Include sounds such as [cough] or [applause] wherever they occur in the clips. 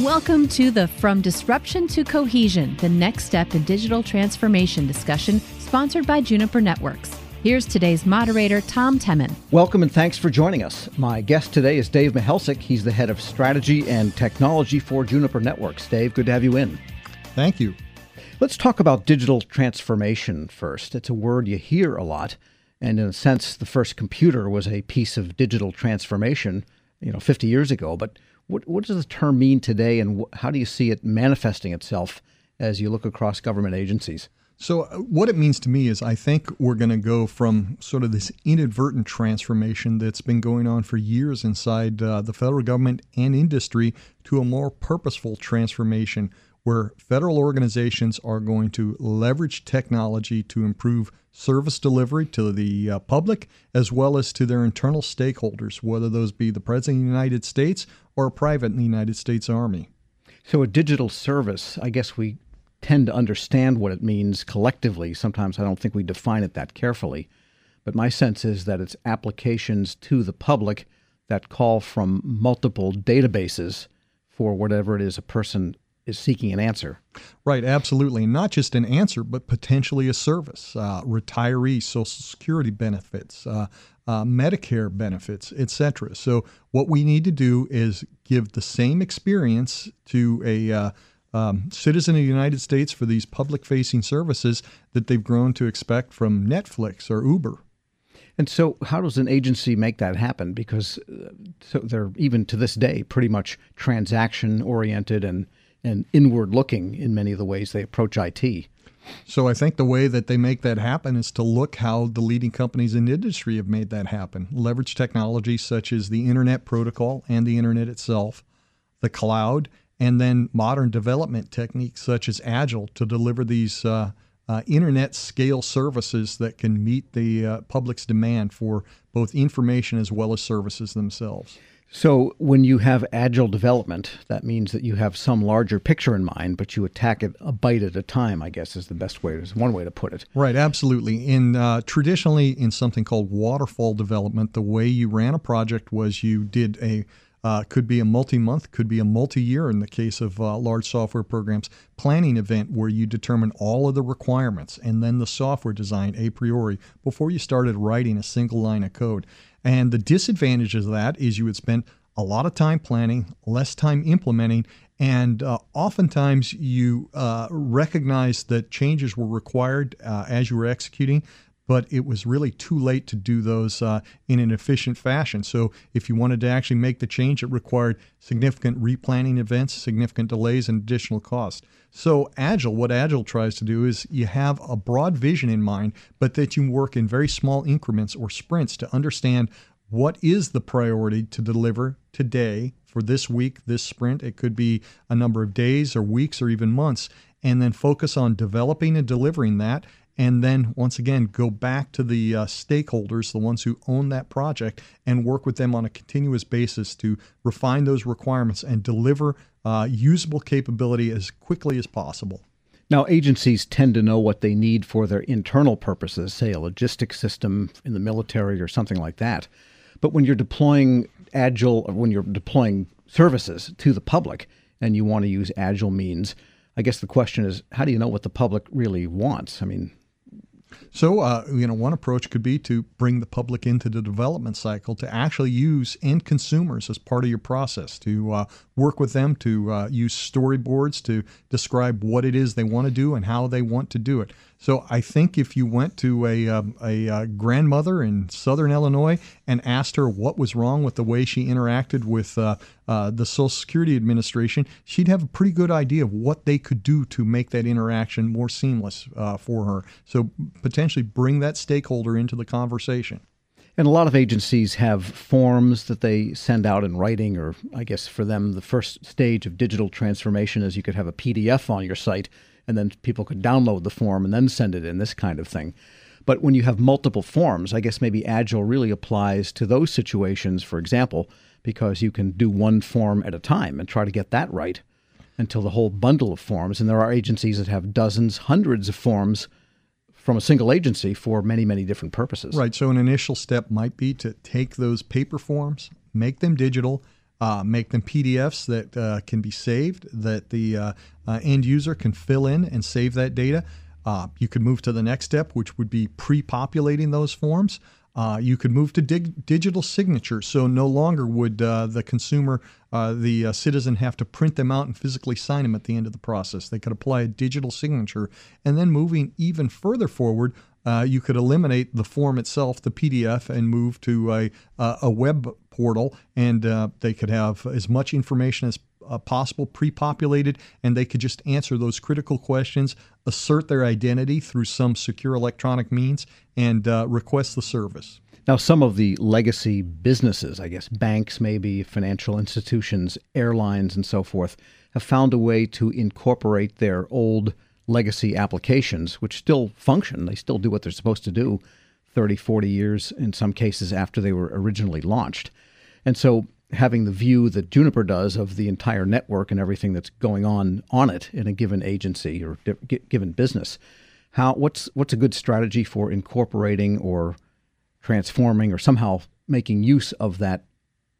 Welcome to the From Disruption to Cohesion, the next step in digital transformation discussion, sponsored by Juniper Networks. Here's today's moderator, Tom Temin. Welcome and thanks for joining us. My guest today is Dave Michalczyk. He's the head of strategy and technology for Juniper Networks. Dave, good to have you in. Thank you. Let's talk about digital transformation first. It's a word you hear a lot, and in a sense, the first computer was a piece of digital transformation, you know, 50 years ago. But what, what does the term mean today, and wh- how do you see it manifesting itself as you look across government agencies? So, uh, what it means to me is I think we're going to go from sort of this inadvertent transformation that's been going on for years inside uh, the federal government and industry to a more purposeful transformation where federal organizations are going to leverage technology to improve service delivery to the uh, public as well as to their internal stakeholders, whether those be the President of the United States or a private in the United States Army. So, a digital service, I guess we tend to understand what it means collectively. Sometimes I don't think we define it that carefully. But my sense is that it's applications to the public that call from multiple databases for whatever it is a person is seeking an answer. Right, absolutely. Not just an answer, but potentially a service. Uh, retiree Social Security benefits, uh, uh, Medicare benefits, etc. So, what we need to do is give the same experience to a uh, um, citizen of the United States for these public facing services that they've grown to expect from Netflix or Uber. And so, how does an agency make that happen? Because uh, so they're even to this day pretty much transaction oriented and and inward looking in many of the ways they approach IT. So I think the way that they make that happen is to look how the leading companies in the industry have made that happen. Leverage technology such as the internet protocol and the internet itself, the cloud, and then modern development techniques such as Agile to deliver these uh, uh, internet scale services that can meet the uh, public's demand for both information as well as services themselves. So, when you have agile development, that means that you have some larger picture in mind, but you attack it a bite at a time. I guess is the best way. Is one way to put it. Right. Absolutely. In uh, traditionally in something called waterfall development, the way you ran a project was you did a uh, could be a multi-month, could be a multi-year in the case of uh, large software programs. Planning event where you determine all of the requirements and then the software design a priori before you started writing a single line of code. And the disadvantage of that is you would spend a lot of time planning, less time implementing, and uh, oftentimes you uh, recognize that changes were required uh, as you were executing, but it was really too late to do those uh, in an efficient fashion. So, if you wanted to actually make the change, it required significant replanning events, significant delays, and additional cost. So, Agile, what Agile tries to do is you have a broad vision in mind, but that you work in very small increments or sprints to understand what is the priority to deliver today for this week, this sprint. It could be a number of days or weeks or even months, and then focus on developing and delivering that and then once again go back to the uh, stakeholders, the ones who own that project, and work with them on a continuous basis to refine those requirements and deliver uh, usable capability as quickly as possible. Now, agencies tend to know what they need for their internal purposes, say a logistics system in the military or something like that. But when you're deploying agile, or when you're deploying services to the public and you want to use agile means, I guess the question is, how do you know what the public really wants? I mean, so, uh, you know, one approach could be to bring the public into the development cycle to actually use end consumers as part of your process, to uh, work with them, to uh, use storyboards to describe what it is they want to do and how they want to do it. So I think if you went to a, um, a, uh, grandmother in Southern Illinois and asked her what was wrong with the way she interacted with uh, uh, the Social Security Administration, she'd have a pretty good idea of what they could do to make that interaction more seamless uh, for her. So potentially bring that stakeholder into the conversation. And a lot of agencies have forms that they send out in writing, or I guess for them, the first stage of digital transformation is you could have a PDF on your site and then people could download the form and then send it in, this kind of thing. But when you have multiple forms, I guess maybe Agile really applies to those situations, for example, because you can do one form at a time and try to get that right until the whole bundle of forms. And there are agencies that have dozens, hundreds of forms from a single agency for many, many different purposes. Right. So, an initial step might be to take those paper forms, make them digital, uh, make them PDFs that uh, can be saved, that the uh, uh, end user can fill in and save that data. Uh, you could move to the next step, which would be pre populating those forms. Uh, you could move to dig- digital signature, so no longer would the consumer, the citizen, have to print them out and physically sign them at the end of the process. They could apply a digital signature, and then moving even further forward, you could eliminate the form itself, the PDF, and move to a a web portal, and uh, they could have as much information as uh, possible pre-populated and they could just answer those critical questions assert their identity through some secure electronic means and uh, request the service. Now some of the legacy businesses i guess banks maybe financial institutions airlines and so forth have found a way to incorporate their old legacy applications which still function. They still do what they're supposed to do 30 40 years in some cases after they were originally launched and so having the view that Juniper does of the entire network and everything that's going on on it in a given agency or di- given business. How what's what's a good strategy for incorporating or transforming or somehow making use of that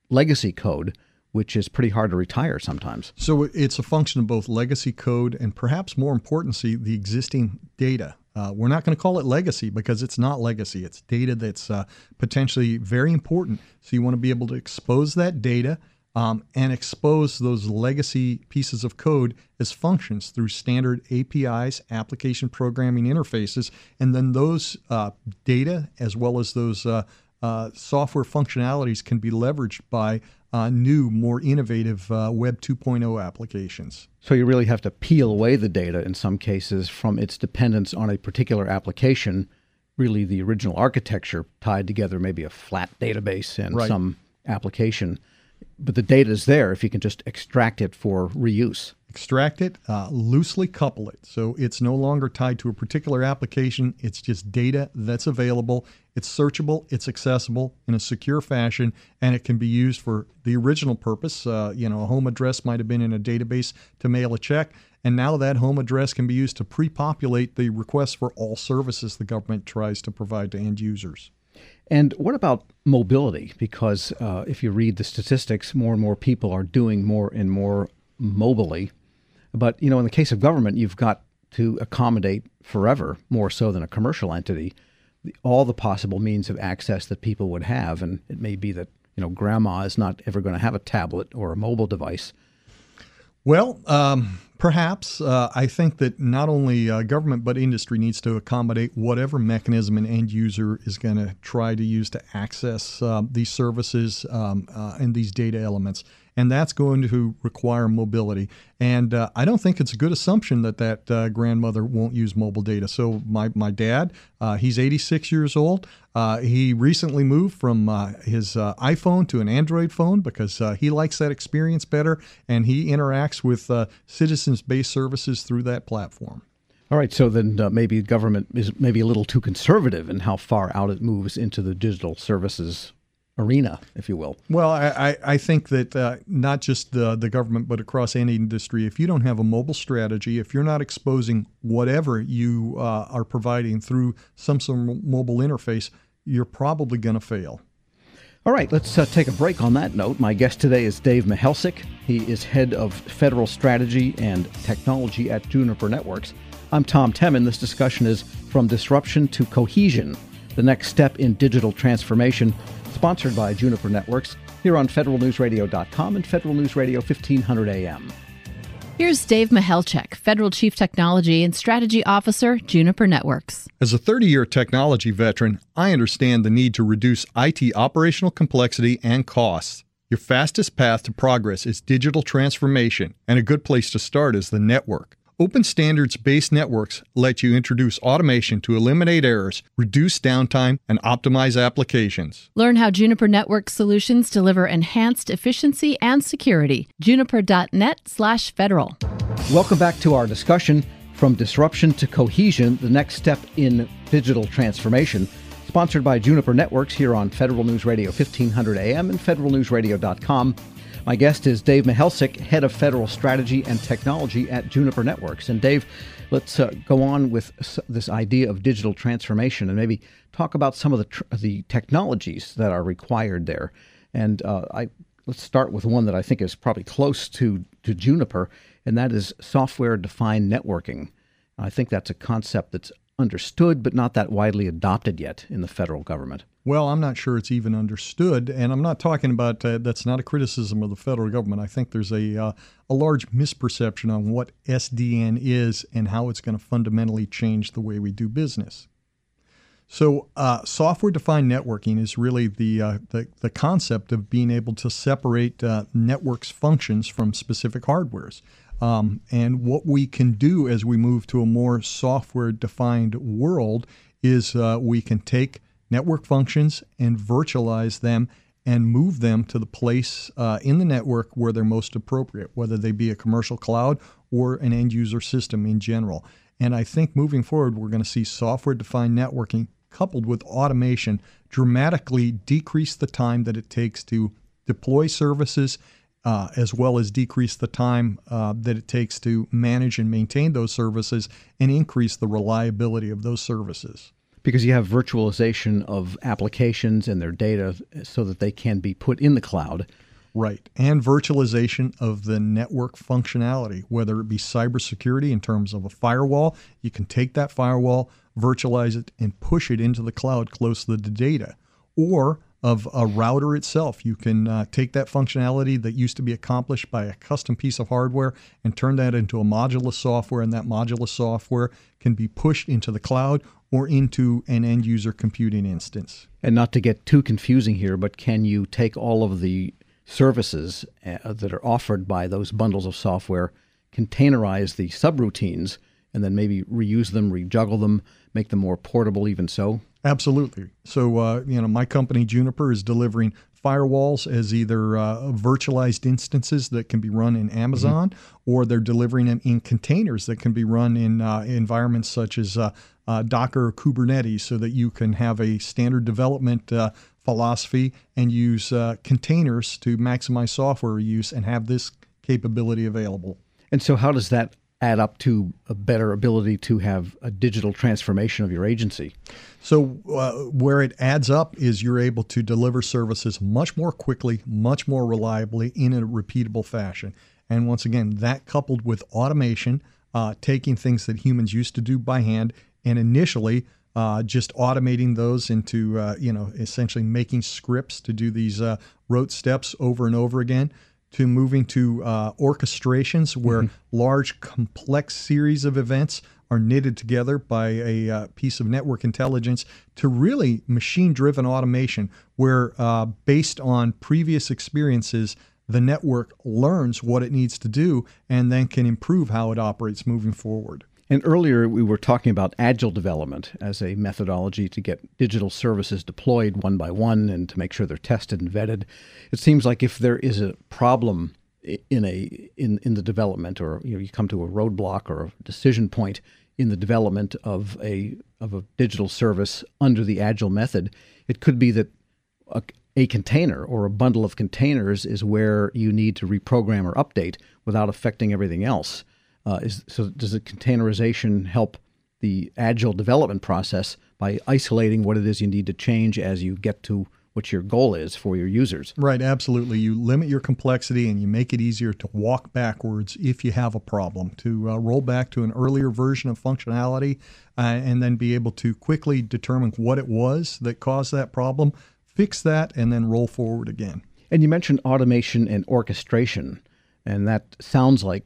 legacy code which is pretty hard to retire sometimes. So it's a function of both legacy code and perhaps more importantly the existing data uh, we're not going to call it legacy because it's not legacy. It's data that's uh, potentially very important. So you want to be able to expose that data um, and expose those legacy pieces of code as functions through standard APIs, application programming interfaces, and then those uh, data as well as those uh, uh, software functionalities can be leveraged by uh, new, more innovative uh, Web 2.0 applications. So you really have to peel away the data in some cases from its dependence on a particular application, really the original architecture tied together, maybe a flat database and right. some application. But the data is there if you can just extract it for reuse extract it, uh, loosely couple it. So it's no longer tied to a particular application. It's just data that's available. It's searchable, it's accessible in a secure fashion, and it can be used for the original purpose. Uh, you know, a home address might have been in a database to mail a check, and now that home address can be used to pre populate the requests for all services the government tries to provide to end users. And what about mobility? Because uh, if you read the statistics, more and more people are doing more and more mobily but you know, in the case of government, you've got to accommodate forever more so than a commercial entity all the possible means of access that people would have, and it may be that you know grandma is not ever going to have a tablet or a mobile device. Well, um, perhaps uh, I think that not only uh, government but industry needs to accommodate whatever mechanism an end user is going to try to use to access uh, these services um, uh, and these data elements and that's going to require mobility. And uh, I don't think it's a good assumption that that uh, grandmother won't use mobile data. So my my dad, he's 86 years old. He recently moved from his iPhone to an Android phone because he likes that experience better, and he interacts with citizens-based services through that platform. All right, so then uh, maybe government is maybe a little too conservative in how far out it moves into the digital services arena, if you will. Well, I, I think that uh, not just the, the government, but across any industry, if you don't have a mobile strategy, if you're not exposing whatever you uh, are providing through some sort of mobile interface, you're probably going to fail. All right, let's uh, take a break on that note. My guest today is Dave Michalczyk. He is head of federal strategy and technology at Juniper Networks. I'm Tom Temin. This discussion is From Disruption to Cohesion, the next step in digital transformation sponsored by Juniper Networks here on federalnewsradio.com and Federal News Radio 1500 AM. Here's Dave Michalczyk, Federal Chief Technology and Strategy Officer, Juniper Networks. As a 30 year technology veteran, I understand the need to reduce IT operational complexity and costs. Your fastest path to progress is digital transformation, and a good place to start is the network. Open standards based networks let you introduce automation to eliminate errors, reduce downtime, and optimize applications. Learn how Juniper Network solutions deliver enhanced efficiency and security. Juniper.net/federal. Welcome back to our discussion from disruption to cohesion, the next step in digital transformation. Sponsored by Juniper Networks here on Federal News Radio 1500 AM and federalnewsradio.com. My guest is Dave Michalczyk, Head of Federal Strategy and Technology at Juniper Networks. And Dave, let's uh, go on with this idea of digital transformation and maybe talk about some of the, tr- the technologies that are required there. And uh, I let's start with one that I think is probably close to, to Juniper, and that is software defined networking. I think that's a concept that's understood but not that widely adopted yet in the federal government. Well, I'm not sure it's even understood, and I'm not talking about uh, that's not a criticism of the federal government. I think there's a uh, a large misperception on what SDN is and how it's going to fundamentally change the way we do business. So, uh, software-defined networking is really the, uh, the, the concept of being able to separate uh, networks functions from specific hardwares. Um, and what we can do as we move to a more software-defined world is uh, we can take network functions and virtualize them and move them to the place uh, in the network where they're most appropriate, whether they be a commercial cloud or an end user system in general. And I think moving forward, we're going to see software defined networking coupled with automation, dramatically decrease the time that it takes to deploy services, uh, as well as decrease the time uh, that it takes to manage and maintain those services and increase the reliability of those services. Because you have virtualization of applications and their data so that they can be put in the cloud. Right. And virtualization of the network functionality, whether it be cybersecurity in terms of a firewall, you can take that firewall, virtualize it, and push it into the cloud close to the data. Or of a router itself. You can uh, take that functionality that used to be accomplished by a custom piece of hardware and turn that into a modular software, and that modular software can be pushed into the cloud or into an end user computing instance. And not to get too confusing here, but can you take all of the services uh, that are offered by those bundles of software, containerize the subroutines, and then maybe reuse them, rejuggle them, make them more portable, even so? Absolutely. So, uh, you know, my company Juniper is delivering firewalls as either uh, virtualized instances that can be run in Amazon, mm-hmm. or they're delivering them in containers that can be run in uh, environments such as uh, uh, Docker or Kubernetes, so that you can have a standard development uh, philosophy and use containers to maximize software use and have this capability available. And so, how does that add up to a better ability to have a digital transformation of your agency. So, uh, where it adds up is you're able to deliver services much more quickly, much more reliably in a repeatable fashion. And once again, that coupled with automation, uh, taking things that humans used to do by hand and initially uh, just automating those into, uh, you know, essentially making scripts to do these uh, rote steps over and over again to moving to uh, orchestrations where mm-hmm. large, complex series of events are knitted together by a uh, piece of network intelligence to really machine driven automation, where uh, based on previous experiences, the network learns what it needs to do and then can improve how it operates moving forward. And earlier we were talking about agile development as a methodology to get digital services deployed one by one and to make sure they're tested and vetted. It seems like if there is a problem in a in in the development or you know you come to a roadblock or a decision point in the development of a of a digital service under the agile method, it could be that a, a container or a bundle of containers is where you need to reprogram or update without affecting everything else. Uh, is, so does the containerization help the agile development process by isolating what it is you need to change as you get to what your goal is for your users? Right, absolutely. You limit your complexity and you make it easier to walk backwards if you have a problem, to uh, roll back to an earlier version of functionality uh, and then be able to quickly determine what it was that caused that problem, fix that, and then roll forward again. And you mentioned automation and orchestration, and that sounds like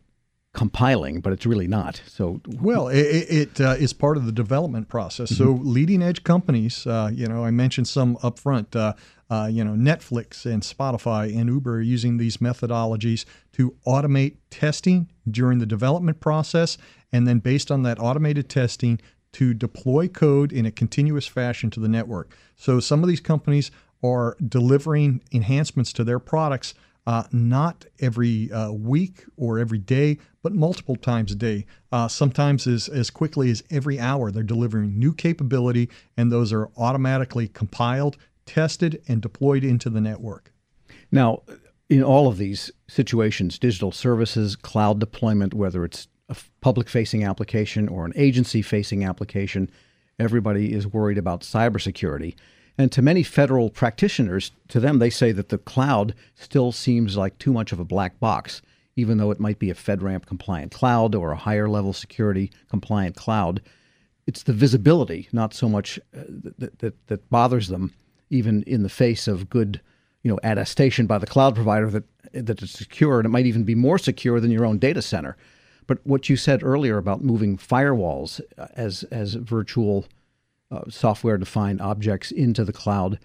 compiling, but it's really not. So, well, it, it uh, is part of the development process. Mm-hmm. So, leading edge companies, uh, you know, I mentioned some upfront. Uh, uh, you know, Netflix and Spotify and Uber are using these methodologies to automate testing during the development process, and then based on that automated testing, to deploy code in a continuous fashion to the network. So, some of these companies are delivering enhancements to their products uh, not every uh, week or every day, but multiple times a day. Uh, sometimes as, as quickly as every hour, they're delivering new capability, and those are automatically compiled, tested, and deployed into the network. Now, in all of these situations, digital services, cloud deployment, whether it's a public facing application or an agency facing application, everybody is worried about cybersecurity. And to many federal practitioners, to them, they say that the cloud still seems like too much of a black box, even though it might be a FedRAMP compliant cloud or a higher level security compliant cloud. It's the visibility, not so much uh, that, that, that bothers them, even in the face of good you know, attestation by the cloud provider that that it's secure, and it might even be more secure than your own data center. But what you said earlier about moving firewalls uh, as as virtual uh, software defined objects into the cloud,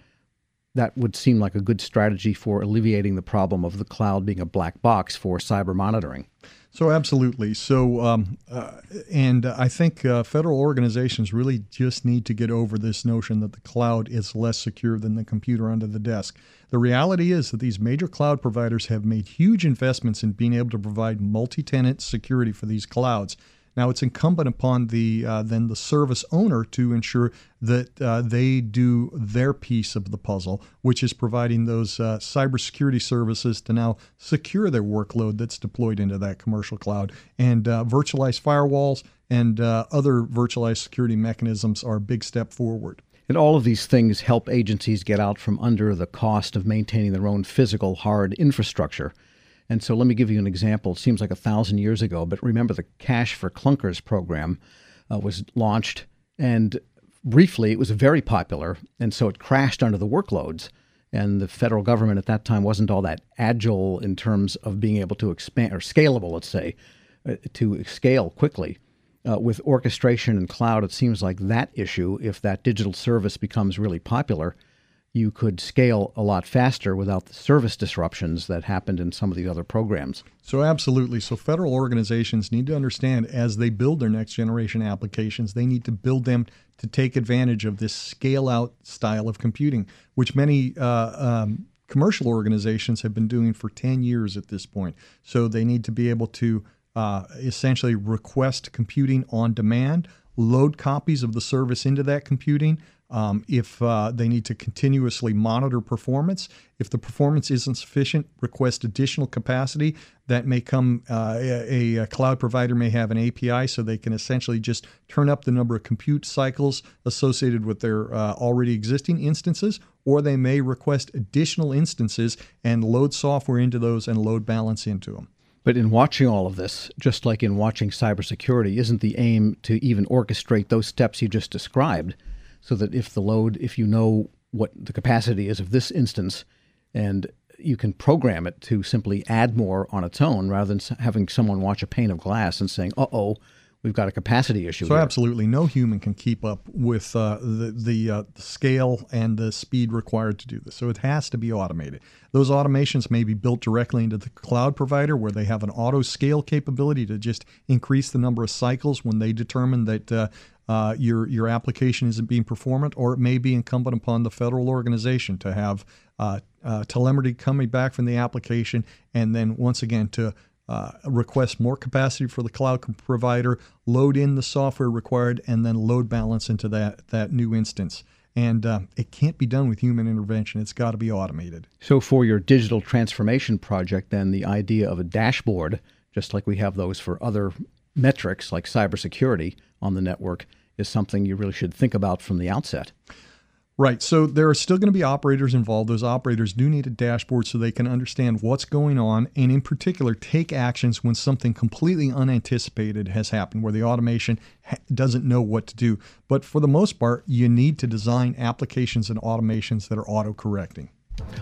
that would seem like a good strategy for alleviating the problem of the cloud being a black box for cyber monitoring. So absolutely. So, um, uh, and I think uh, federal organizations really just need to get over this notion that the cloud is less secure than the computer under the desk. The reality is that these major cloud providers have made huge investments in being able to provide multi-tenant security for these clouds. Now, it's incumbent upon the uh, then the service owner to ensure that uh, they do their piece of the puzzle, which is providing those uh, cybersecurity services to now secure their workload that's deployed into that commercial cloud. And uh, virtualized firewalls and uh, other virtualized security mechanisms are a big step forward. And all of these things help agencies get out from under the cost of maintaining their own physical hard infrastructure. And so let me give you an example. It seems like a thousand years ago, but remember the Cash for Clunkers program uh, was launched, and briefly it was very popular, and so it crashed under the workloads. And the federal government at that time wasn't all that agile in terms of being able to expand or scalable, let's say, uh, to scale quickly. Uh, with orchestration and cloud, it seems like that issue, if that digital service becomes really popular, you could scale a lot faster without the service disruptions that happened in some of these other programs. So, absolutely. So, federal organizations need to understand as they build their next generation applications, they need to build them to take advantage of this scale out style of computing, which many uh, um, commercial organizations have been doing for 10 years at this point. So, they need to be able to uh, essentially request computing on demand, load copies of the service into that computing um, if uh, they need to continuously monitor performance, if the performance isn't sufficient, request additional capacity. That may come, uh, a, a, cloud provider may have an API so they can essentially just turn up the number of compute cycles associated with their uh, already existing instances, or they may request additional instances and load software into those and load balance into them. But in watching all of this, just like in watching cybersecurity, isn't the aim to even orchestrate those steps you just described? So that if the load, if you know what the capacity is of this instance, and you can program it to simply add more on its own rather than having someone watch a pane of glass and saying, "Uh oh." We've got a capacity issue. So here. absolutely, no human can keep up with uh, the the, uh, scale and the speed required to do this. So it has to be automated. Those automations may be built directly into the cloud provider, where they have an auto scale capability to just increase the number of cycles when they determine that uh, uh, your your application isn't being performant, or it may be incumbent upon the federal organization to have uh, uh, telemetry coming back from the application, and then once again to uh, request more capacity for the cloud provider, load in the software required, and then load balance into that that new instance. And uh, it can't be done with human intervention. It's got to be automated. So, for your digital transformation project, then the idea of a dashboard, just like we have those for other metrics like cybersecurity on the network, is something you really should think about from the outset. Right. So there are still going to be operators involved. Those operators do need a dashboard so they can understand what's going on and, in particular, take actions when something completely unanticipated has happened, where the automation doesn't know what to do. But for the most part, you need to design applications and automations that are auto correcting.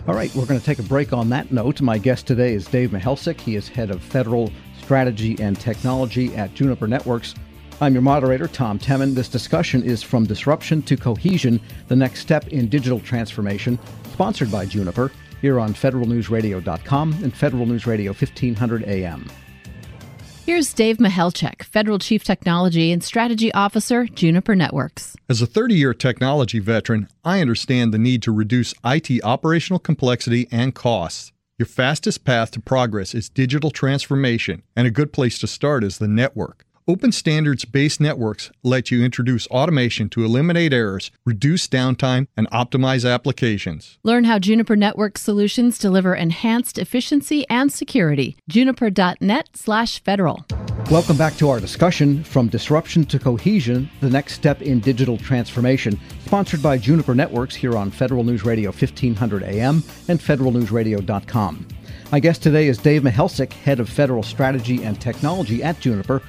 All right, we're going to take a break on that note. My guest today is Dave Michalczyk. He is head of federal strategy and technology at Juniper Networks. I'm your moderator, Tom Temin. This discussion is From Disruption to Cohesion, the next step in digital transformation, sponsored by Juniper, here on federalnewsradio.com and Federal News Radio 1500 AM. Here's Dave Michalczyk, Federal Chief Technology and Strategy Officer, Juniper Networks. As a 30 year technology veteran, I understand the need to reduce IT operational complexity and costs. Your fastest path to progress is digital transformation, and a good place to start is the network. Open standards based networks let you introduce automation to eliminate errors, reduce downtime, and optimize applications. Learn how Juniper Network solutions deliver enhanced efficiency and security. Juniper.net/federal. Welcome back to our discussion From Disruption to Cohesion The Next Step in Digital Transformation, sponsored by Juniper Networks here on Federal News Radio 1500 AM and federalnewsradio.com. My guest today is Dave Michalczyk, Head of Federal Strategy and Technology at Juniper.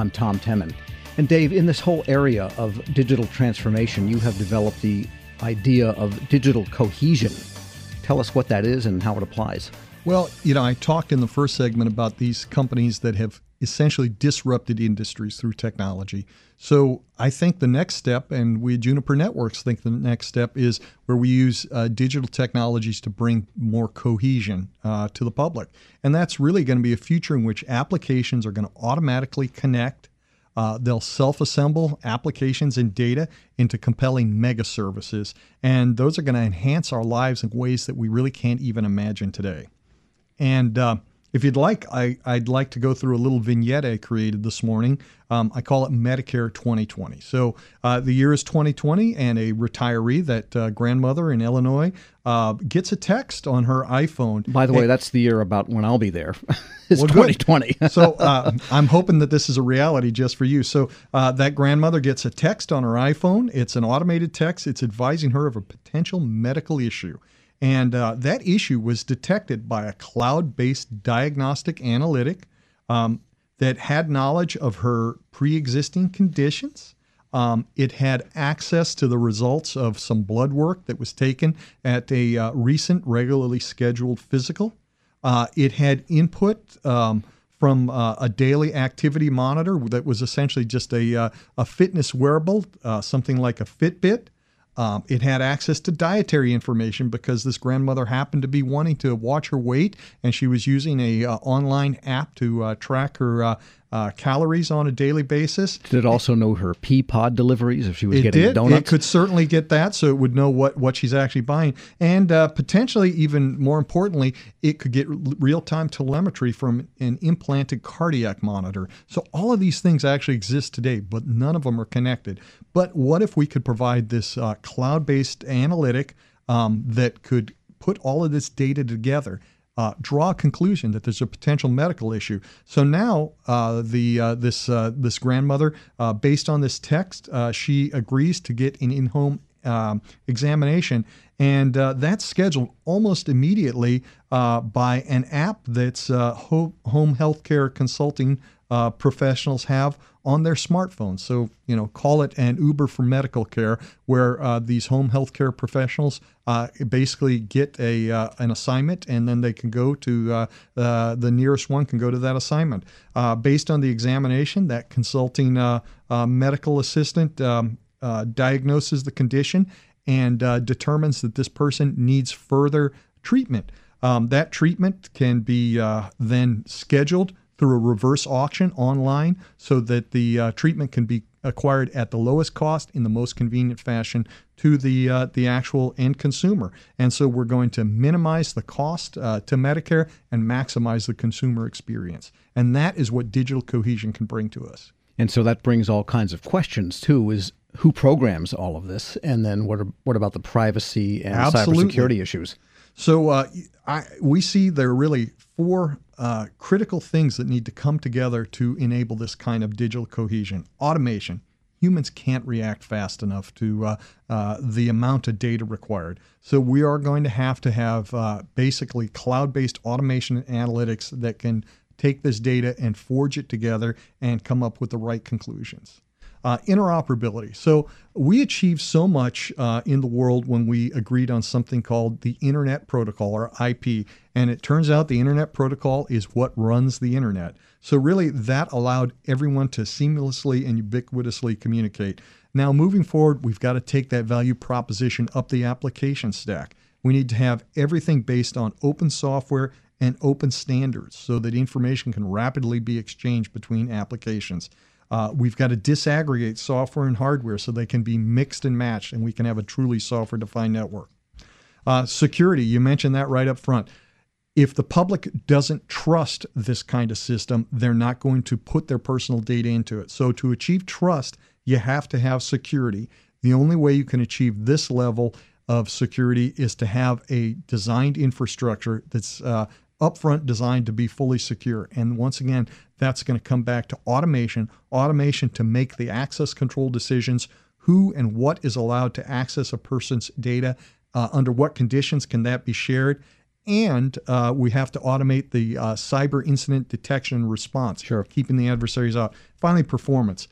I'm Tom Temin. And Dave, in this whole area of digital transformation, you have developed the idea of digital cohesion. Tell us what that is and how it applies. Well, you know, I talked in the first segment about these companies that have essentially disrupted industries through technology. So I think the next step, and we at Juniper Networks think the next step is where we use uh, digital technologies to bring more cohesion uh, to the public. And that's really going to be a future in which applications are going to automatically connect. Uh, they'll self assemble applications and data into compelling mega services. And those are going to enhance our lives in ways that we really can't even imagine today. And uh, if you'd like, I, would like to go through a little vignette I created this morning. Um, I call it Medicare 2020. So uh, the year is 2020, and a retiree, that uh, grandmother in Illinois, uh, gets a text on her iPhone. By the way, that's the year about when I'll be there. [laughs] it's well, 2020. [laughs] so uh, I'm hoping that this is a reality just for you. So uh, that grandmother gets a text on her iPhone. It's an automated text. It's advising her of a potential medical issue. And uh, that issue was detected by a cloud based diagnostic analytic um, that had knowledge of her pre existing conditions. Um, it had access to the results of some blood work that was taken at a uh, recent regularly scheduled physical. Uh, it had input um, from uh, a daily activity monitor that was essentially just a, uh, a fitness wearable, uh, something like a Fitbit. Um, it had access to dietary information because this grandmother happened to be wanting to watch her weight, and she was using a uh, online app to uh, track her uh, calories on a daily basis. Did it also know her Peapod deliveries if she was it getting did. donuts? It could certainly get that, so it would know what, what she's actually buying. And uh, potentially, even more importantly, it could get real time telemetry from an implanted cardiac monitor. So all of these things actually exist today, but none of them are connected. But what if we could provide this uh, cloud based analytic um, that could put all of this data together? Uh, draw a conclusion that there's a potential medical issue. So now uh, the uh, this uh, this grandmother, uh, based on this text, uh, she agrees to get an in-home um, examination, and that's scheduled almost immediately by an app that's home home healthcare consulting professionals have on their smartphones. So, you know, call it an Uber for medical care, where uh, these home healthcare professionals uh, basically get a uh, an assignment, and then they can go to uh, uh, the nearest one can go to that assignment. Uh, based on the examination, that consulting medical assistant um, diagnoses the condition and determines that this person needs further treatment. Um, that treatment can be then scheduled through a reverse auction online so that the uh, treatment can be acquired at the lowest cost in the most convenient fashion to the uh, the actual end consumer. And so we're going to minimize the cost uh, to Medicare and maximize the consumer experience. And that is what digital cohesion can bring to us. And so that brings all kinds of questions too. Is who programs all of this, and then what are, what about the privacy and Absolutely. cybersecurity issues? So uh, I, we see there are really four uh, critical things that need to come together to enable this kind of digital cohesion. Automation. Humans can't react fast enough to uh, uh, the amount of data required. So we are going to have to have uh, basically cloud-based automation and analytics that can take this data and forge it together and come up with the right conclusions. Uh, interoperability. So we achieved so much uh, in the world when we agreed on something called the Internet Protocol or IP. And it turns out the Internet Protocol is what runs the Internet. So really, that allowed everyone to seamlessly and ubiquitously communicate. Now, moving forward, we've got to take that value proposition up the application stack. We need to have everything based on open software and open standards so that information can rapidly be exchanged between applications. Uh, we've got to disaggregate software and hardware so they can be mixed and matched, and we can have a truly software defined network. Uh, security, you mentioned that right up front. If the public doesn't trust this kind of system, they're not going to put their personal data into it. So, to achieve trust, you have to have security. The only way you can achieve this level of security is to have a designed infrastructure that's uh, upfront designed to be fully secure. And once again, that's going to come back to automation, automation to make the access control decisions who and what is allowed to access a person's data, uh, under what conditions can that be shared, and uh, we have to automate the uh, cyber incident detection and response, sure. keeping the adversaries out. Finally, performance.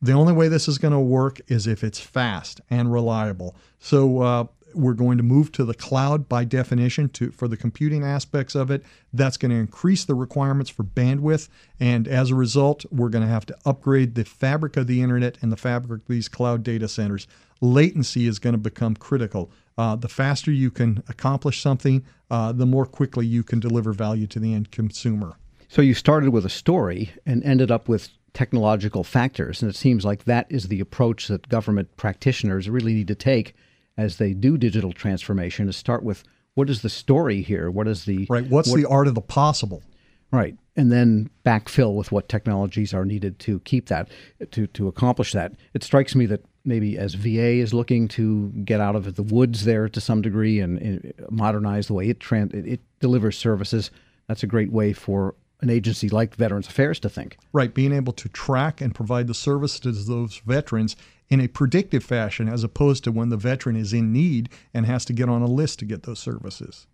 The only way this is going to work is if it's fast and reliable. So uh, we're going to move to the cloud by definition to for the computing aspects of it. That's going to increase the requirements for bandwidth, and as a result, we're going to have to upgrade the fabric of the internet and the fabric of these cloud data centers. Latency is going to become critical. Uh, the faster you can accomplish something, uh, the more quickly you can deliver value to the end consumer. So you started with a story and ended up with technological factors, and it seems like that is the approach that government practitioners really need to take as they do digital transformation to start with what is the story here? What is the right? What's what, the art of the possible? Right, and then backfill with what technologies are needed to keep that to to accomplish that. It strikes me that maybe as VA is looking to get out of the woods there to some degree and, and modernize the way it, trans- it delivers services, that's a great way for an agency like Veterans Affairs to think. Right, being able to track and provide the service to those veterans in a predictive fashion as opposed to when the veteran is in need and has to get on a list to get those services.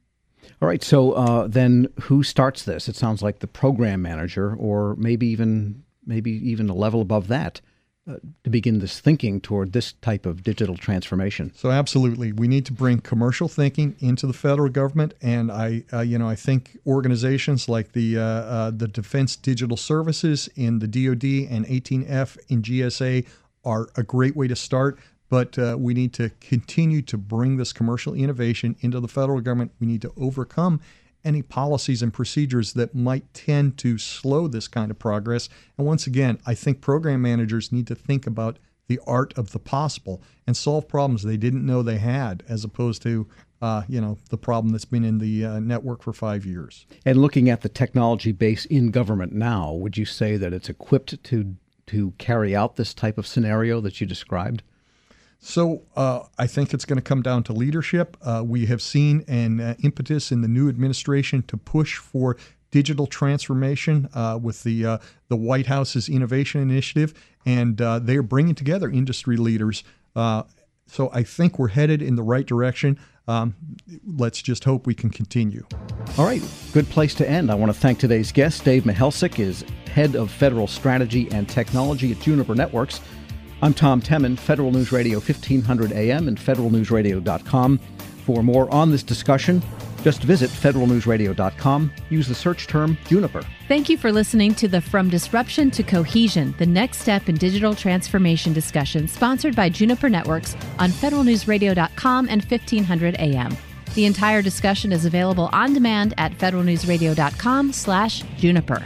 All right, so uh, then who starts this? It sounds like the program manager, or maybe even maybe even a level above that. Uh, to begin this thinking toward this type of digital transformation. So absolutely, we need to bring commercial thinking into the federal government, and I, uh, you know, I think organizations like the uh, uh the Defense Digital Services in the DoD and 18F in GSA are a great way to start. But uh, we need to continue to bring this commercial innovation into the federal government. We need to overcome any policies and procedures that might tend to slow this kind of progress. And once again, I think program managers need to think about the art of the possible and solve problems they didn't know they had, as opposed to uh, you know the problem that's been in the uh, network for five years. And looking at the technology base in government now, would you say that it's equipped to to carry out this type of scenario that you described? So uh, I think it's going to come down to leadership. Uh, we have seen an uh, impetus in the new administration to push for digital transformation uh, with the uh, the White House's innovation initiative, and uh, they are bringing together industry leaders. so I think we're headed in the right direction. Um, let's just hope we can continue. All right, good place to end. I want to thank today's guest. Dave Michalczyk is head of federal strategy and technology at Juniper Networks. I'm Tom Temin, Federal News Radio 1500 AM and federalnewsradio.com. For more on this discussion, just visit federalnewsradio.com. Use the search term Juniper. Thank you for listening to the From Disruption to Cohesion, the next step in digital transformation discussion, sponsored by Juniper Networks on federalnewsradio.com and 1500 AM. The entire discussion is available on demand at federalnewsradio.com slash juniper.